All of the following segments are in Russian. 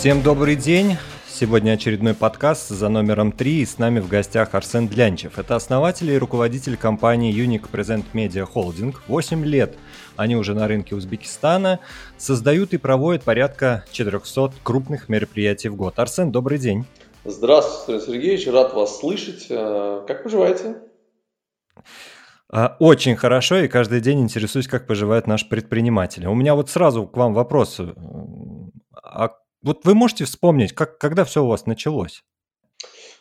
Всем добрый день. Сегодня очередной подкаст за номером 3 и с нами в гостях Арсен Длянчев. Это основатель и руководитель компании Unique Present Media Holding. 8 лет они уже на рынке Узбекистана, создают и проводят порядка 400 крупных мероприятий в год. Арсен, добрый день. Здравствуйте, Сергеевич, рад вас слышать. Э, как поживаете? А, очень хорошо, и каждый день интересуюсь, как поживают наши предприниматели. У меня вот сразу к вам вопрос. А вот вы можете вспомнить, как, когда все у вас началось?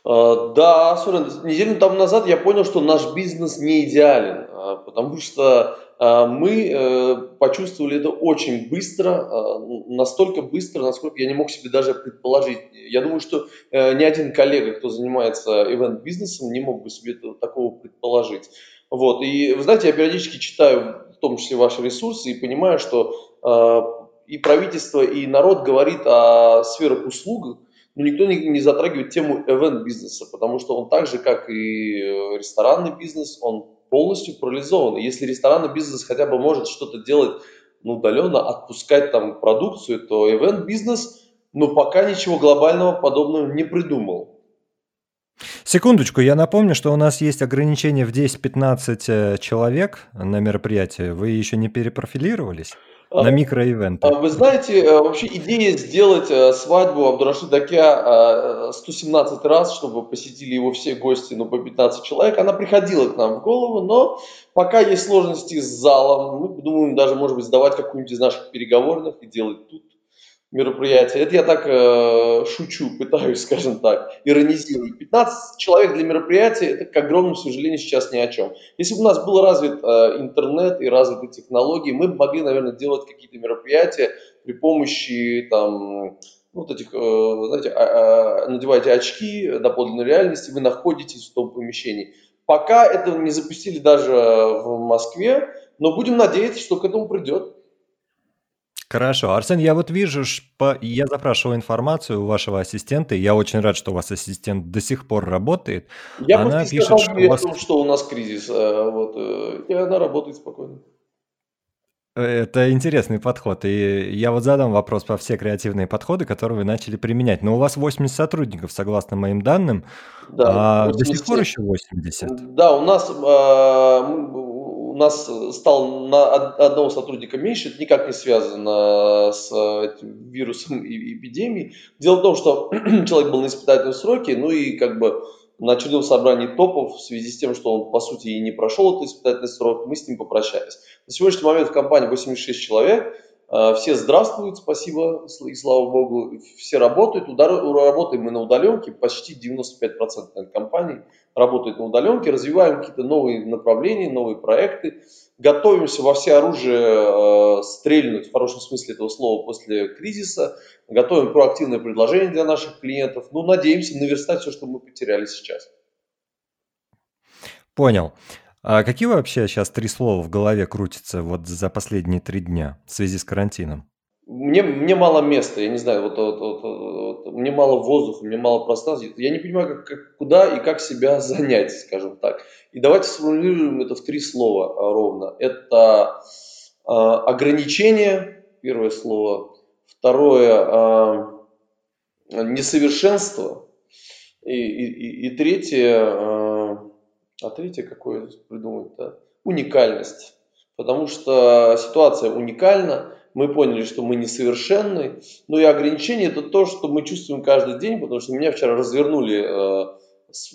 А, да, Сурен, неделю тому назад я понял, что наш бизнес не идеален, а, потому что а, мы э, почувствовали это очень быстро, настолько быстро, насколько я не мог себе даже предположить. Я думаю, что э, ни один коллега, кто занимается ивент-бизнесом, не мог бы себе такого предположить. Вот. И вы знаете, я периодически читаю в том числе ваши ресурсы и понимаю, что и правительство, и народ говорит о сферах услуг, но никто не, не затрагивает тему event-бизнеса, потому что он так же, как и э, ресторанный бизнес, он полностью парализован. Если ресторанный бизнес хотя бы может что-то делать ну, удаленно, отпускать там продукцию, то event-бизнес, ну, пока ничего глобального подобного не придумал. Секундочку, я напомню, что у нас есть ограничение в 10-15 э, человек на мероприятие. Вы еще не перепрофилировались? На а, микроивенты. А вы знаете, э, вообще идея сделать э, свадьбу Абдурашида Дакя 117 раз, чтобы посетили его все гости, ну, по 15 человек, она приходила к нам в голову, но пока есть сложности с залом, мы думаем даже, может быть, сдавать какую-нибудь из наших переговорных и делать тут мероприятие. Это я так э, шучу, пытаюсь, скажем так, иронизирую. 15 человек для мероприятия, это, к огромному сожалению, сейчас ни о чем. Если бы у нас был развит э, интернет и развиты технологии, мы бы могли, наверное, делать какие-то мероприятия при помощи там, вот этих, э, знаете, э, надеваете очки до подлинной реальности, вы находитесь в том помещении. Пока это не запустили даже в Москве, но будем надеяться, что к этому придет. Хорошо. Арсен, я вот вижу, по... я запрашивал информацию у вашего ассистента, и я очень рад, что у вас ассистент до сих пор работает. Я она пишет, сказал, что, у вас... что у нас кризис, э, вот, э, и она работает спокойно. Это интересный подход. И я вот задам вопрос по все креативные подходы, которые вы начали применять. Но у вас 80 сотрудников, согласно моим данным. Да, а до сих пор еще 80? Да, у нас э, нас стало на одного сотрудника меньше, это никак не связано с этим вирусом и эпидемией. Дело в том, что человек был на испытательном сроке, ну и как бы на очередном собрании топов в связи с тем, что он, по сути, и не прошел этот испытательный срок, мы с ним попрощались. На сегодняшний момент в компании 86 человек, все здравствуют, спасибо, и слава богу, все работают, работаем мы на удаленке, почти 95% компаний работает на удаленке, развиваем какие-то новые направления, новые проекты, готовимся во все оружие э, стрельнуть, в хорошем смысле этого слова, после кризиса, готовим проактивное предложение для наших клиентов, ну, надеемся наверстать все, что мы потеряли сейчас. Понял. А какие вообще сейчас три слова в голове крутятся вот за последние три дня в связи с карантином? Мне, мне мало места, я не знаю, вот, вот, вот, вот, мне мало воздуха, мне мало пространства. Я не понимаю, как, как, куда и как себя занять, скажем так. И давайте сформулируем это в три слова а, ровно. Это э, ограничение, первое слово. Второе э, несовершенство. И, и, и третье, э, а третье какое придумать-то? Уникальность. Потому что ситуация уникальна мы поняли, что мы несовершенны. Ну и ограничение это то, что мы чувствуем каждый день, потому что меня вчера развернули э,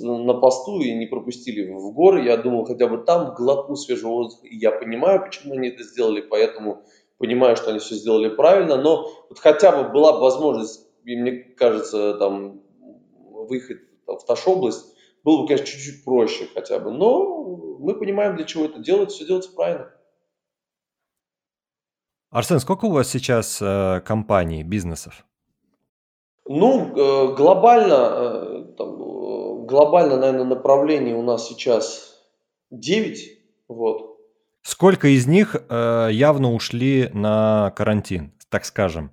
на посту и не пропустили в горы. Я думал, хотя бы там глотну свежего воздуха. И я понимаю, почему они это сделали, поэтому понимаю, что они все сделали правильно. Но вот хотя бы была бы возможность, и мне кажется, там выехать в Таш-область, было бы, конечно, чуть-чуть проще хотя бы. Но мы понимаем, для чего это делать, все делается правильно. Арсен, сколько у вас сейчас э, компаний, бизнесов? Ну, э, глобально, э, там, э, глобально, наверное, направлений у нас сейчас 9. Вот. Сколько из них э, явно ушли на карантин, так скажем?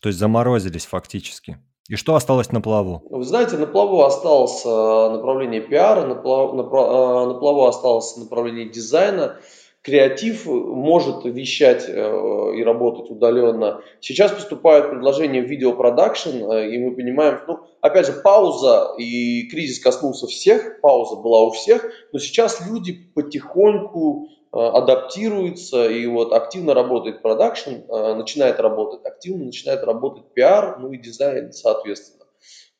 То есть заморозились фактически. И что осталось на плаву? Вы знаете, на плаву осталось э, направление пиара, на плаву, на, на плаву осталось направление дизайна, креатив может вещать э, и работать удаленно. Сейчас поступают предложения в видеопродакшн, э, и мы понимаем, ну, опять же, пауза и кризис коснулся всех, пауза была у всех, но сейчас люди потихоньку э, адаптируются, и вот активно работает продакшн, начинает работать, активно начинает работать пиар, ну и дизайн, соответственно.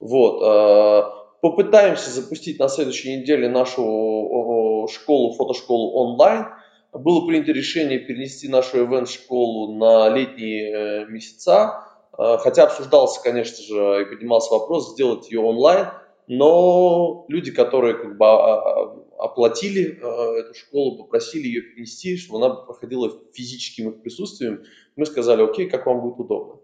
Вот. Попытаемся запустить на следующей неделе нашу школу, фотошколу онлайн – было принято решение перенести нашу ивент-школу на летние э, месяца, э, хотя обсуждался, конечно же, и поднимался вопрос сделать ее онлайн, но люди, которые как бы а, а, оплатили э, эту школу, попросили ее перенести, чтобы она проходила физическим их присутствием, мы сказали, окей, как вам будет удобно.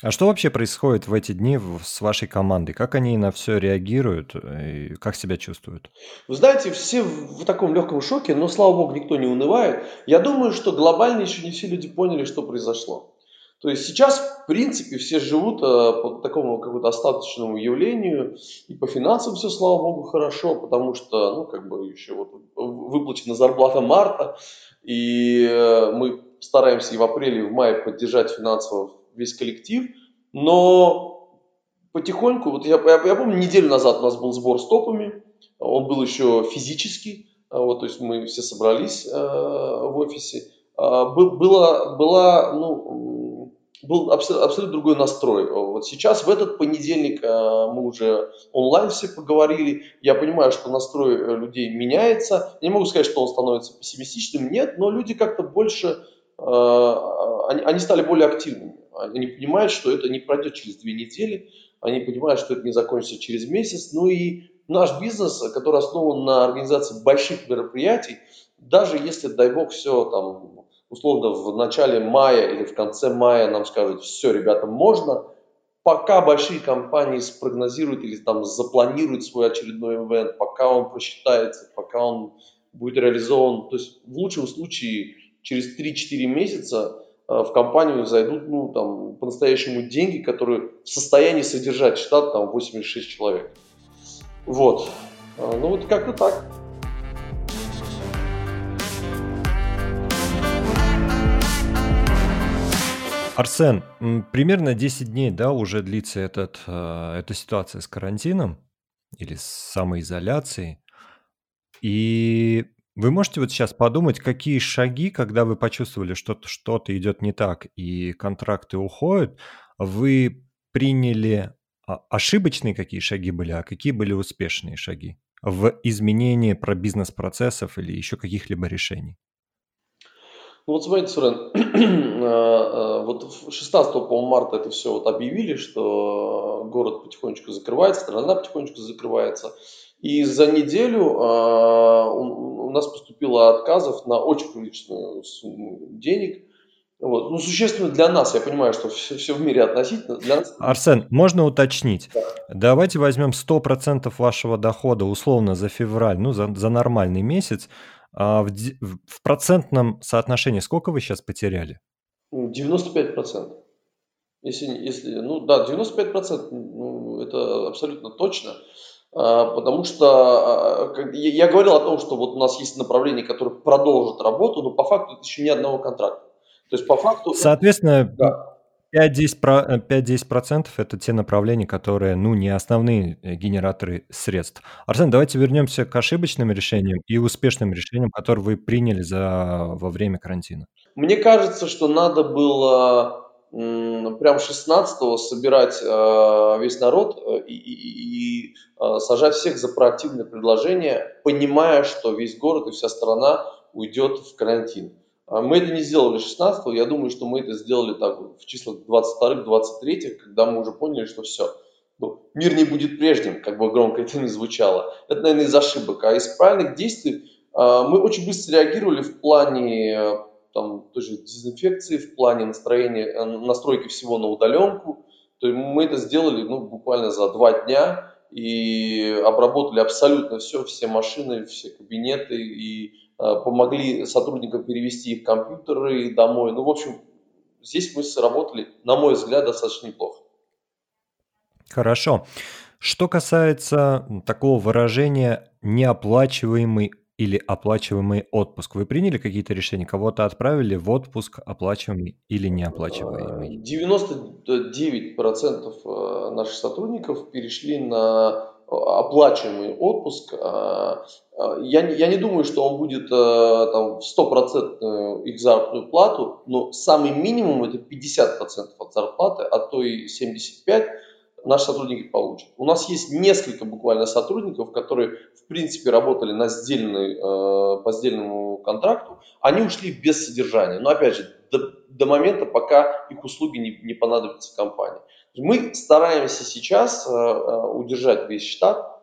А что вообще происходит в эти дни с вашей командой? Как они на все реагируют и как себя чувствуют? Вы знаете, все в таком легком шоке, но, слава богу, никто не унывает. Я думаю, что глобально еще не все люди поняли, что произошло. То есть сейчас, в принципе, все живут э, по такому какому-то остаточному явлению, и по финансам все, слава богу, хорошо, потому что, ну, как бы еще вот выплачена зарплата марта, и э, мы стараемся и в апреле, и в мае поддержать финансово весь коллектив, но потихоньку, вот я, я, я помню, неделю назад у нас был сбор с топами, он был еще физический, а, вот, то есть мы все собрались э, в офисе, э, был, было, была, ну, был абсолютно, другой настрой. Вот сейчас, в этот понедельник, э, мы уже онлайн все поговорили. Я понимаю, что настрой э, людей меняется. Не могу сказать, что он становится пессимистичным, нет, но люди как-то больше, э, они, они стали более активными. Они понимают, что это не пройдет через две недели, они понимают, что это не закончится через месяц. Ну и наш бизнес, который основан на организации больших мероприятий, даже если, дай бог, все там условно в начале мая или в конце мая нам скажут, все, ребята, можно, пока большие компании спрогнозируют или там запланируют свой очередной ивент, пока он просчитается, пока он будет реализован, то есть в лучшем случае через 3-4 месяца Э, в компанию зайдут, ну, там, по-настоящему деньги, которые в состоянии содержать штат, там, 86 человек. Вот. Э, ну, вот как-то так. Арсен, примерно 10 дней, да, уже длится этот, э, эта ситуация с карантином или с самоизоляцией. И вы можете вот сейчас подумать, какие шаги, когда вы почувствовали, что что-то идет не так и контракты уходят, вы приняли а, ошибочные какие шаги были, а какие были успешные шаги в изменении про бизнес-процессов или еще каких-либо решений? Ну вот смотрите, Сурен, э, э, вот 16 по марта это все вот объявили, что город потихонечку закрывается, страна потихонечку закрывается. И за неделю а, у нас поступило отказов на очень приличную сумму денег. Вот. Ну, существенно для нас, я понимаю, что все, все в мире относительно. Для нас... Арсен, можно уточнить? Да. Давайте возьмем 100% вашего дохода условно за февраль, ну, за, за нормальный месяц. А в, в процентном соотношении сколько вы сейчас потеряли? 95%. Если, если, ну да, 95% ну, это абсолютно точно. А, потому что а, я говорил о том, что вот у нас есть направление, которое продолжит работу, но по факту еще ни одного контракта. То есть по факту... Соответственно, да. 5-10% это те направления, которые, ну, не основные э, генераторы средств. Арсен, давайте вернемся к ошибочным решениям и успешным решениям, которые вы приняли за, во время карантина. Мне кажется, что надо было прям 16-го собирать э, весь народ э, и, и, и э, сажать всех за проактивное предложение, понимая, что весь город и вся страна уйдет в карантин. А мы это не сделали 16-го, я думаю, что мы это сделали так в числах 22-23, когда мы уже поняли, что все, ну, мир не будет прежним, как бы громко это ни звучало. Это, наверное, из ошибок. А из правильных действий мы очень быстро реагировали в плане там тоже дезинфекции в плане настроения, э, настройки всего на удаленку. То есть мы это сделали ну, буквально за два дня и обработали абсолютно все, все машины, все кабинеты и э, помогли сотрудникам перевести их компьютеры домой. Ну, в общем, здесь мы сработали, на мой взгляд, достаточно неплохо. Хорошо. Что касается такого выражения неоплачиваемый или оплачиваемый отпуск? Вы приняли какие-то решения? Кого-то отправили в отпуск оплачиваемый или неоплачиваемый? 99% э, наших сотрудников перешли на оплачиваемый отпуск. А, а, я, я не думаю, что он будет э, там, в 100% их заработную плату, но самый минимум это 50% от зарплаты, а то и 75% наши сотрудники получат. У нас есть несколько буквально сотрудников, которые в принципе работали на сдельный, э, по сдельному контракту, они ушли без содержания. Но опять же, до, до момента, пока их услуги не, не понадобятся компании. Мы стараемся сейчас э, э, удержать весь штат,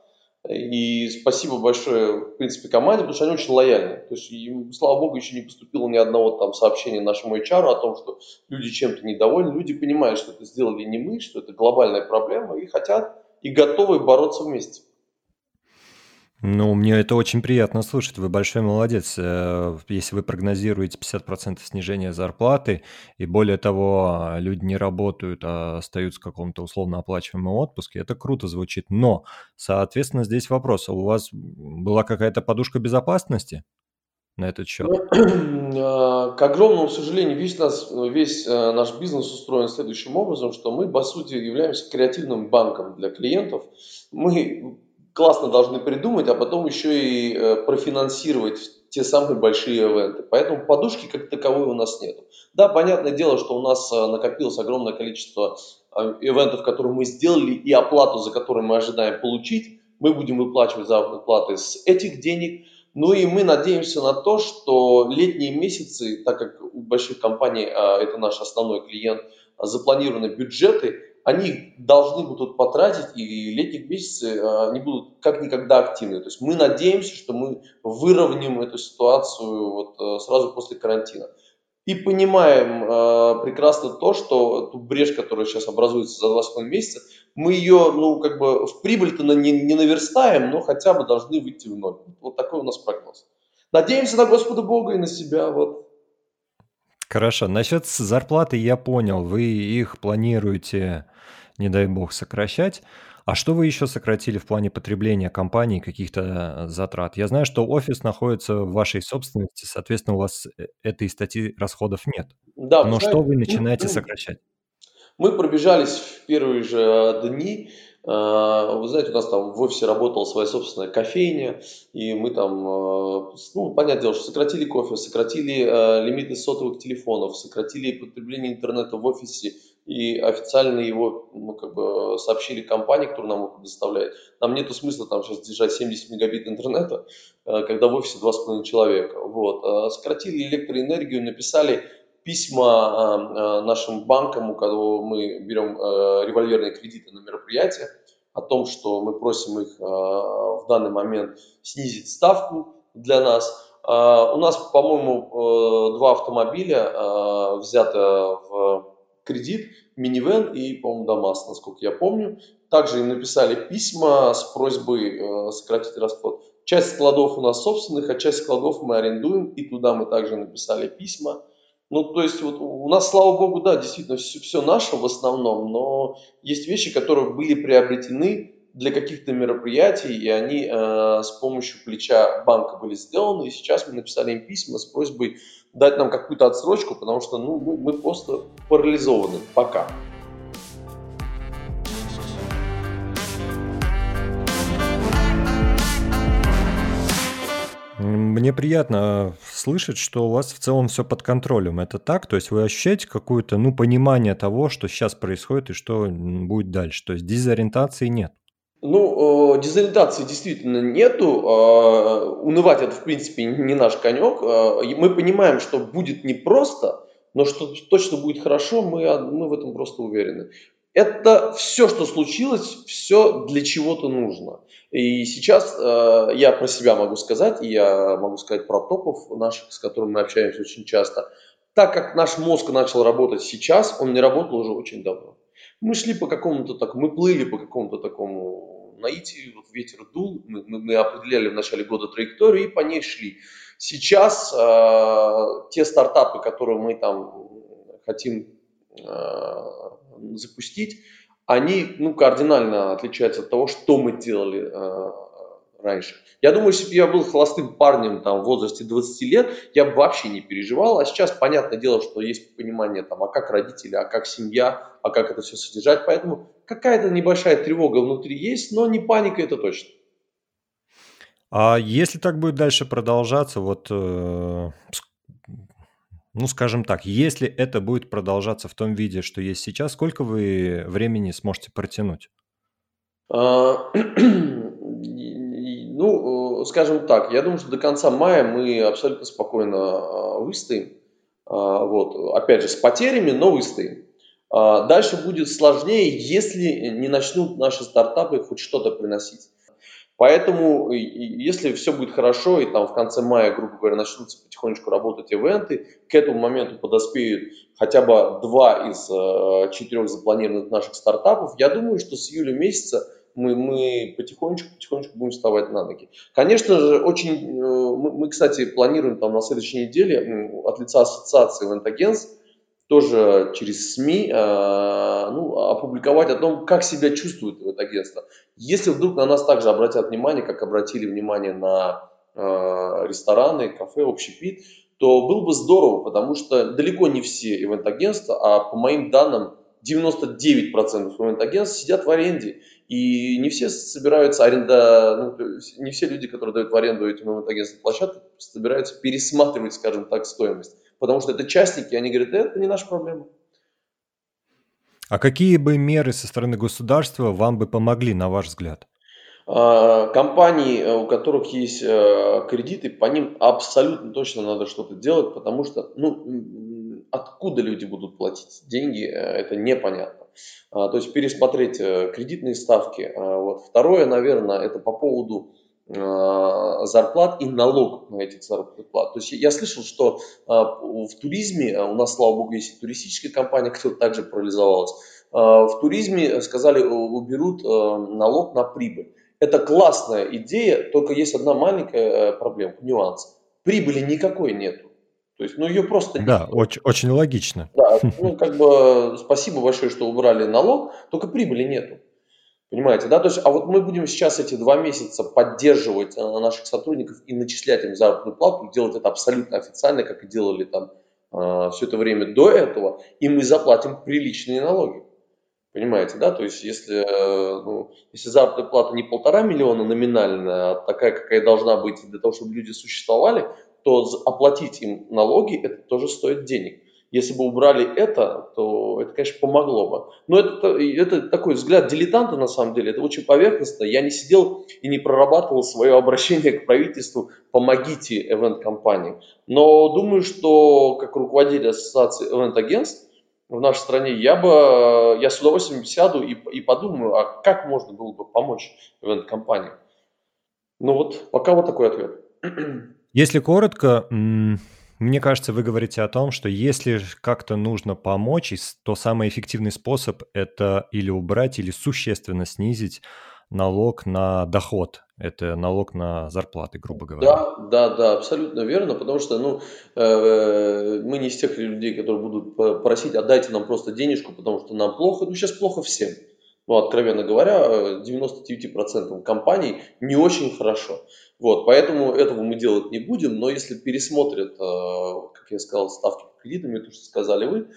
и спасибо большое, в принципе, команде, потому что они очень лояльны. То есть, им, слава богу, еще не поступило ни одного там сообщения нашему HR о том, что люди чем-то недовольны. Люди понимают, что это сделали не мы, что это глобальная проблема, и хотят, и готовы бороться вместе. Ну, мне это очень приятно слушать. Вы большой молодец. Э, если вы прогнозируете 50% снижения зарплаты, и более того, люди не работают, а остаются в каком-то условно оплачиваемом отпуске, это круто звучит. Но, соответственно, здесь вопрос. А у вас была какая-то подушка безопасности на этот счет? Ну, а, к огромному сожалению, весь, нас, весь э, наш бизнес устроен следующим образом, что мы, по сути, являемся креативным банком для клиентов. Мы классно должны придумать, а потом еще и э, профинансировать те самые большие ивенты. Поэтому подушки как таковой у нас нет. Да, понятное дело, что у нас э, накопилось огромное количество э, ивентов, которые мы сделали, и оплату, за которую мы ожидаем получить, мы будем выплачивать заработные платы с этих денег. Ну и мы надеемся на то, что летние месяцы, так как у больших компаний, это наш основной клиент, запланированы бюджеты, они должны будут потратить, и летних месяцы а, они будут как никогда активны. То есть мы надеемся, что мы выровняем эту ситуацию вот э, сразу после карантина. И понимаем э, прекрасно то, что ту брешь, которая сейчас образуется за 2,5 месяца, мы ее, ну, как бы в прибыль-то не, не наверстаем, но хотя бы должны выйти в ноль. Вот такой у нас прогноз. Надеемся на Господа Бога и на себя. Вот. Хорошо. Насчет зарплаты я понял. Вы их планируете не дай бог, сокращать. А что вы еще сократили в плане потребления компании, каких-то затрат? Я знаю, что офис находится в вашей собственности, соответственно, у вас э, этой статьи расходов нет. Да, Но что вы начинаете сокращать? Мы пробежались в первые же э, дни. Э, вы знаете, у нас там в офисе работала своя собственная кофейня, и мы там, ну, понятное дело, что сократили кофе, сократили лимиты сотовых телефонов, сократили потребление интернета в офисе и официально его ну, как бы сообщили компании, которая нам его предоставляет. Нам нет смысла там сейчас держать 70 мегабит интернета, э, когда в офисе 2,5 человека. Вот. Э, сократили электроэнергию, написали письма э, нашим банкам, у кого мы берем револьверные кредиты на мероприятия, о том, что мы просим их в данный момент снизить ставку для нас. У нас, по-моему, два автомобиля взято в кредит, минивэн и, по-моему, ДАМАС, насколько я помню. Также им написали письма с просьбой э, сократить расход. Часть складов у нас собственных, а часть складов мы арендуем, и туда мы также написали письма. Ну, то есть вот у нас, слава богу, да, действительно все, все наше в основном, но есть вещи, которые были приобретены для каких-то мероприятий, и они э, с помощью плеча банка были сделаны, и сейчас мы написали им письма с просьбой дать нам какую-то отсрочку, потому что ну, мы, мы просто парализованы пока. Мне приятно слышать, что у вас в целом все под контролем. Это так? То есть вы ощущаете какое-то ну, понимание того, что сейчас происходит и что будет дальше? То есть дезориентации нет? Ну, э, дезориентации действительно нету. Э, унывать это, в принципе, не наш конек. Э, мы понимаем, что будет непросто, но что точно будет хорошо, мы, мы в этом просто уверены. Это все, что случилось, все для чего-то нужно. И сейчас э, я про себя могу сказать, и я могу сказать про топов наших, с которыми мы общаемся очень часто. Так как наш мозг начал работать сейчас, он не работал уже очень давно. Мы шли по какому-то так, мы плыли по какому-то такому наитию, вот ветер дул, мы, мы, мы определяли в начале года траекторию и по ней шли. Сейчас э, те стартапы, которые мы там хотим э, запустить, они ну, кардинально отличаются от того, что мы делали э, раньше. Я думаю, если бы я был холостым парнем там, в возрасте 20 лет, я бы вообще не переживал. А сейчас, понятное дело, что есть понимание, там, а как родители, а как семья, а как это все содержать. Поэтому какая-то небольшая тревога внутри есть, но не паника это точно. А если так будет дальше продолжаться, вот, э, ну, скажем так, если это будет продолжаться в том виде, что есть сейчас, сколько вы времени сможете протянуть? А, ну, э, скажем так, я думаю, что до конца мая мы абсолютно спокойно а, выстоим. А, вот, опять же, с потерями, но выстоим. Дальше будет сложнее, если не начнут наши стартапы хоть что-то приносить. Поэтому, если все будет хорошо, и там в конце мая, грубо говоря, начнутся потихонечку работать ивенты, к этому моменту подоспеют хотя бы два из э, четырех запланированных наших стартапов, я думаю, что с июля месяца мы, мы потихонечку, потихонечку будем вставать на ноги. Конечно же, очень, э, мы, мы, кстати, планируем там на следующей неделе от лица ассоциации ивент-агентств тоже через СМИ э, ну, опубликовать о том, как себя чувствует это агентство. Если вдруг на нас также обратят внимание, как обратили внимание на э, рестораны, кафе, общепит, то было бы здорово, потому что далеко не все ивент-агентства, а по моим данным 99% ивент-агентств сидят в аренде. И не все собираются аренда, ну, не все люди, которые дают в аренду этим ивент-агентствам площадки, собираются пересматривать, скажем так, стоимость потому что это частники, они говорят, это не наша проблема. А какие бы меры со стороны государства вам бы помогли, на ваш взгляд? А, компании, э, у которых есть э, кредиты, по ним абсолютно точно надо что-то делать, потому что, ну, откуда люди будут платить деньги, э, это непонятно. А, то есть пересмотреть кредитные ставки. А, вот. Второе, наверное, это по поводу зарплат и налог на эти зарплаты. То есть я слышал, что э, в туризме, э, у нас, слава богу, есть туристическая компания, которая также парализовалась, в туризме сказали, уберут налог на прибыль. Это классная идея, только есть одна маленькая проблема, нюанс. Прибыли никакой нету. То есть, ну, ее просто нет. Да, очень, очень логично. Да, ну, как бы, спасибо большое, что убрали налог, только прибыли нету. Понимаете, да? То есть, а вот мы будем сейчас эти два месяца поддерживать э, наших сотрудников и начислять им заработную плату, делать это абсолютно официально, как и делали там э, все это время до этого, и мы заплатим приличные налоги. Понимаете, да? То есть, если, э, ну, если заработная плата не полтора миллиона номинальная, а такая, какая должна быть для того, чтобы люди существовали, то оплатить им налоги, это тоже стоит денег. Если бы убрали это, то это, конечно, помогло бы. Но это, это такой взгляд дилетанта, на самом деле, это очень поверхностно. Я не сидел и не прорабатывал свое обращение к правительству «помогите event-компаниям». Но думаю, что как руководитель ассоциации event-агентств в нашей стране, я бы, я с удовольствием сяду и, и подумаю, а как можно было бы помочь event-компаниям. Ну вот, пока вот такой ответ. Если коротко, мне кажется, вы говорите о том, что если как-то нужно помочь, то самый эффективный способ это или убрать, или существенно снизить налог на доход. Это налог на зарплаты, грубо говоря. Да, да, да, абсолютно верно, потому что ну, э, мы не из тех людей, которые будут просить, отдайте нам просто денежку, потому что нам плохо. Ну, сейчас плохо всем. Ну, откровенно говоря, 99% компаний не очень хорошо. Вот, поэтому этого мы делать не будем, но если пересмотрят, э, как я сказал, ставки по кредитам, то, что сказали вы,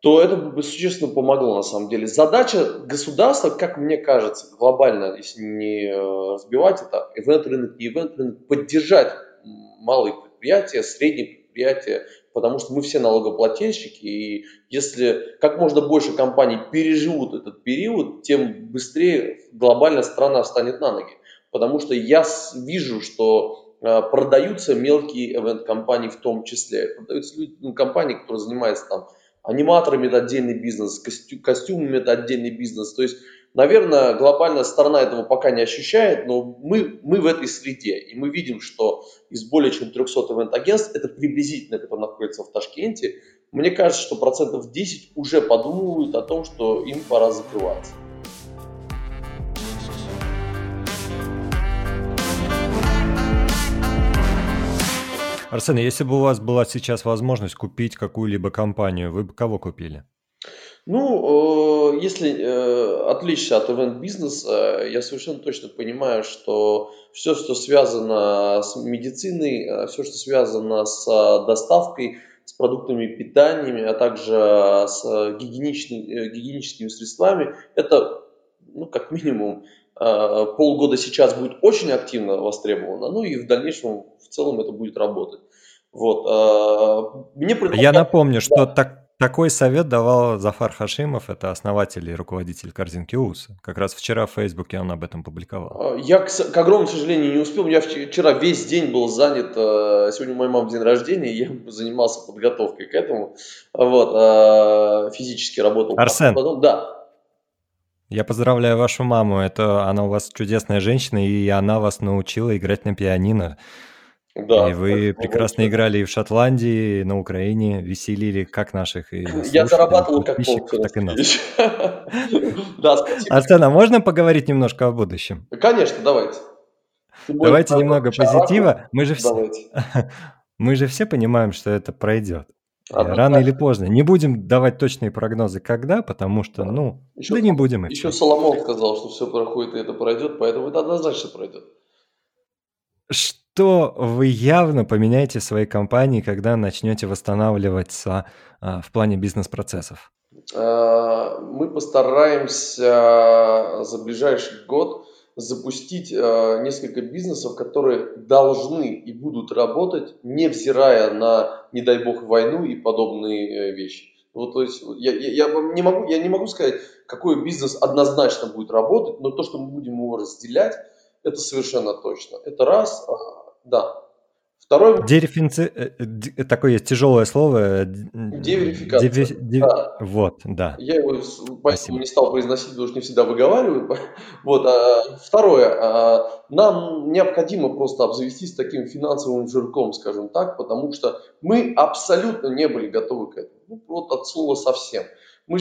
то это бы существенно помогло на самом деле. Задача государства, как мне кажется, глобально, если не э, разбивать это, ивент-рынок, не ивент-рынок, поддержать малые предприятия, средние предприятия, потому что мы все налогоплательщики, и если как можно больше компаний переживут этот период, тем быстрее глобально страна встанет на ноги потому что я вижу, что э, продаются мелкие event-компании в том числе. Продаются люди, ну, компании, которые занимаются там аниматорами, это отдельный бизнес, костю, костюмами это отдельный бизнес. То есть, наверное, глобальная сторона этого пока не ощущает, но мы, мы в этой среде. И мы видим, что из более чем 300 ивент-агентств, это приблизительно, которые находятся в Ташкенте, мне кажется, что процентов 10 уже подумывают о том, что им пора закрываться. Арсен, если бы у вас была сейчас возможность купить какую-либо компанию, вы бы кого купили? Ну, э, если э, отвлечься от ивент-бизнеса, я совершенно точно понимаю, что все, что связано с медициной, э, все, что связано с доставкой, с продуктами питания, а также с гигиеническими средствами, это, ну, как минимум, полгода сейчас будет очень активно востребовано, ну и в дальнейшем в целом это будет работать. Вот. Мне Я напомню, что так, такой совет давал Зафар Хашимов, это основатель и руководитель корзинки УС. Как раз вчера в Фейсбуке он об этом публиковал. А, я, к, к огромному сожалению, не успел. Я вчера весь день был занят. Э, сегодня у моей мамы день рождения, я занимался подготовкой к этому. Вот, э, физически работал. Арсен. Потом, да. Я поздравляю вашу маму. Это она у вас чудесная женщина, и она вас научила играть на пианино. Да, и вы прекрасно играли и в Шотландии, и на Украине, веселили как наших и Я зарабатывал как полк, так и нас. Да, спасибо. Арсен, а можно поговорить немножко о будущем? Конечно, давайте. Давайте немного позитива. Мы же все, мы же все понимаем, что это пройдет. Рано или поздно. Не будем давать точные прогнозы, когда, потому что, ну, еще, да не будем. Еще Соломон сказал, что все проходит и это пройдет, поэтому это однозначно пройдет. Что вы явно поменяете в своей компании, когда начнете восстанавливаться а, в плане бизнес-процессов? А, мы постараемся за ближайший год запустить а, несколько бизнесов, которые должны и будут работать, невзирая на, не дай бог, войну и подобные э, вещи. Вот, то есть я, я, я, не могу, я не могу сказать, какой бизнес однозначно будет работать, но то, что мы будем его разделять, это совершенно точно. Это раз. Да. Второй... Дерифинци... Э, э, такое есть тяжелое слово. Деверификация. Деви... Дев... Да. Вот, да. Я его поэтому не стал произносить, потому что не всегда выговариваю. Вот. А, второе. А, нам необходимо просто обзавестись таким финансовым жирком, скажем так, потому что мы абсолютно не были готовы к этому. Ну, вот от слова совсем. Мы,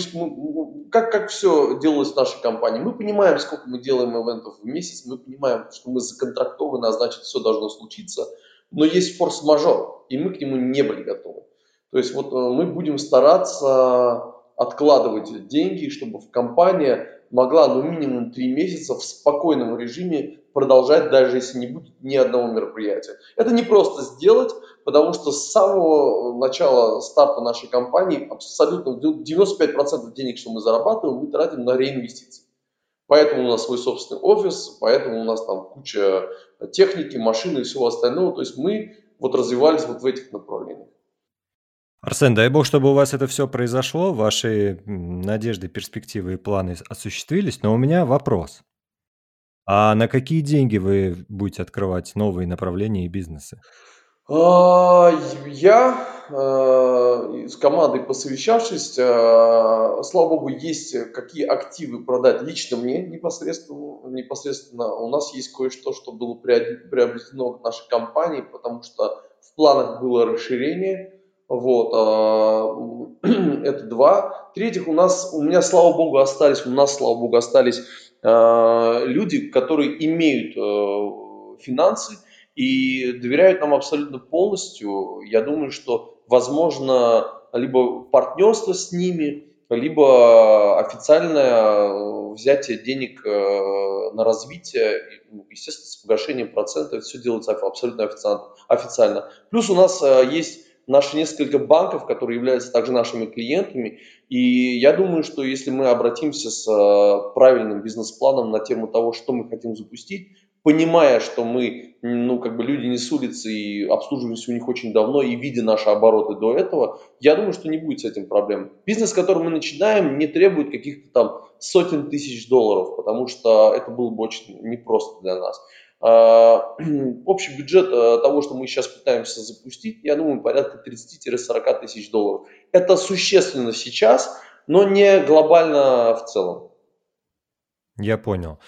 как, как все делалось в нашей компании? Мы понимаем, сколько мы делаем ивентов в месяц, мы понимаем, что мы законтрактованы, а значит все должно случиться, но есть форс-мажор, и мы к нему не были готовы. То есть вот э, мы будем стараться откладывать деньги, чтобы в компания могла ну минимум три месяца в спокойном режиме продолжать, даже если не будет ни одного мероприятия. Это не просто сделать, потому что с самого начала старта нашей компании абсолютно 95% денег, что мы зарабатываем, мы тратим на реинвестиции. Поэтому у нас свой собственный офис, поэтому у нас там куча техники, машины и всего остального. То есть мы вот развивались вот в этих направлениях. Арсен, дай бог, чтобы у вас это все произошло, ваши надежды, перспективы и планы осуществились. Но у меня вопрос. А на какие деньги вы будете открывать новые направления и бизнесы? А, я э, с командой посовещавшись, э, слава богу, есть какие активы продать лично мне непосредственно. непосредственно. У нас есть кое-что, что было приобретено в нашей компании, потому что в планах было расширение. Вот, а, это два. третьих у нас, у меня, слава богу, остались, у нас, слава богу, остались а, люди, которые имеют э, финансы и доверяют нам абсолютно полностью. Я думаю, что возможно либо партнерство с ними, либо официальное взятие денег э, на развитие, ну, естественно, с погашением процентов, все делается абсолютно официально. Плюс у нас э, есть наши несколько банков, которые являются также нашими клиентами. И я думаю, что если мы обратимся с э, правильным бизнес-планом на тему того, что мы хотим запустить, понимая, что мы, ну, как бы люди не с улицы и обслуживаемся у них очень давно, и видя наши обороты до этого, я думаю, что не будет с этим проблем. Бизнес, который мы начинаем, не требует каких-то там сотен тысяч долларов, потому что это было бы очень непросто для нас. А, общий бюджет э, того, что мы сейчас пытаемся запустить, я думаю, порядка 30-40 тысяч долларов. Это существенно сейчас, но не глобально в целом. Я понял.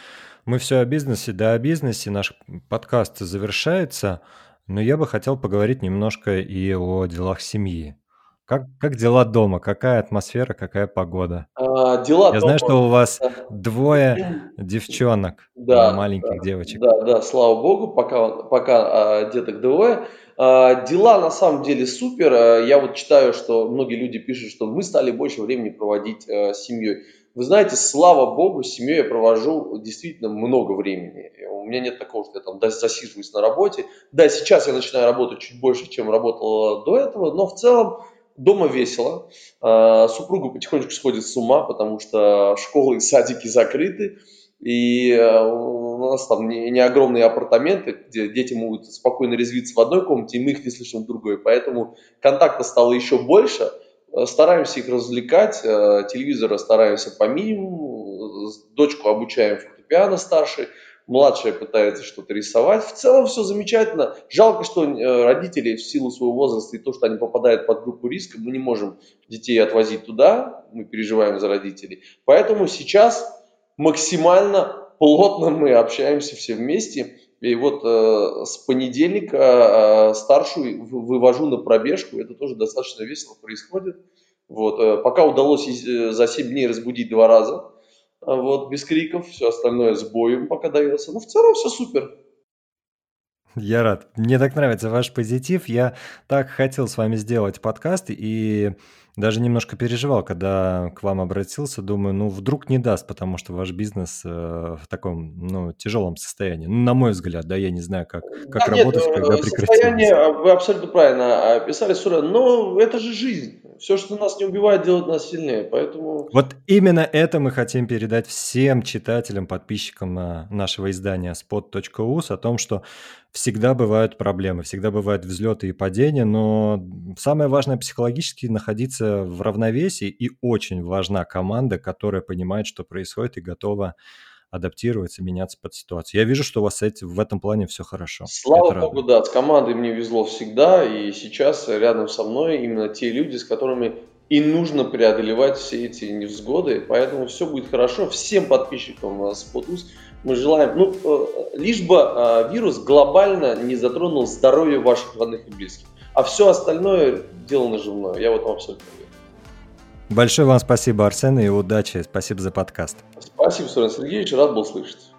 Мы все о бизнесе, да о бизнесе. Наш подкаст завершается, но я бы хотел поговорить немножко и о делах семьи. Как, как дела дома? Какая атмосфера, какая погода? А, дела Я дома. знаю, что у вас Да, двое девчонок, да, маленьких да, девочек. да, да, слава богу, пока, пока а, деток двое. А, дела на самом деле супер. А, Я вот читаю, что многие люди пишут, что мы стали больше времени проводить а, с семьей. Вы знаете, слава богу, с семьей я провожу действительно много времени. У меня нет такого, что я там засиживаюсь на работе. Да, сейчас я начинаю работать чуть больше, чем работал до этого, но в целом дома весело. А, Супруга потихонечку сходит с ума, потому что школы и садики закрыты. И э, у нас там не, не огромные апартаменты, где дети могут спокойно резвиться в одной комнате, и мы их не слышим в другой. Поэтому контакта стало еще больше. Э, Стараемся их развлекать, э, телевизора стараемся по минимуму, дочку обучаем фортепиано старший, младшая пытается что-то рисовать. В целом все замечательно. Жалко, что э, родители в силу своего возраста и то, что они попадают под группу риска, мы не можем детей отвозить туда, мы переживаем за родителей. Поэтому сейчас максимально плотно мы общаемся все вместе. И вот э, с понедельника э, старшую вывожу на пробежку. Это тоже достаточно весело происходит. Вот, э, пока удалось э, за 7 дней разбудить два раза. А Вот, без криков, все остальное с боем пока дается. Ну, в целом все супер. Я рад. Мне так нравится ваш позитив. Я так хотел с вами сделать подкаст и даже немножко переживал, когда к вам обратился. Думаю, ну вдруг не даст, потому что ваш бизнес э, в таком, ну, тяжелом состоянии. Ну, на мой взгляд, да, я не знаю, как, как Да нет, работать, когда э, прекратилось. состояние, а, вы абсолютно правильно описали, Сурен, но это же жизнь. Все, что нас не убивает, делает нас сильнее. Поэтому Вот именно это мы хотим передать всем читателям, подписчикам на нашего издания spot.us о том, что всегда бывают проблемы, всегда бывают взлеты и падения, но самое важное психологически находиться в равновесии, и очень важна команда, которая понимает, что происходит и готова адаптироваться, меняться под ситуацию. Я вижу, что у вас в этом плане все хорошо. Слава Это богу, радует. да, с командой мне везло всегда, и сейчас рядом со мной именно те люди, с которыми и нужно преодолевать все эти невзгоды, поэтому все будет хорошо. Всем подписчикам э, Spot.us мы желаем, ну, э, лишь бы э, вирус глобально не затронул здоровье ваших родных и близких, а все остальное дело наживное, я в этом абсолютно уверен. Большое вам спасибо, Арсен, и удачи. Спасибо за подкаст. Спасибо, Сурен Сергеевич, рад был слышать.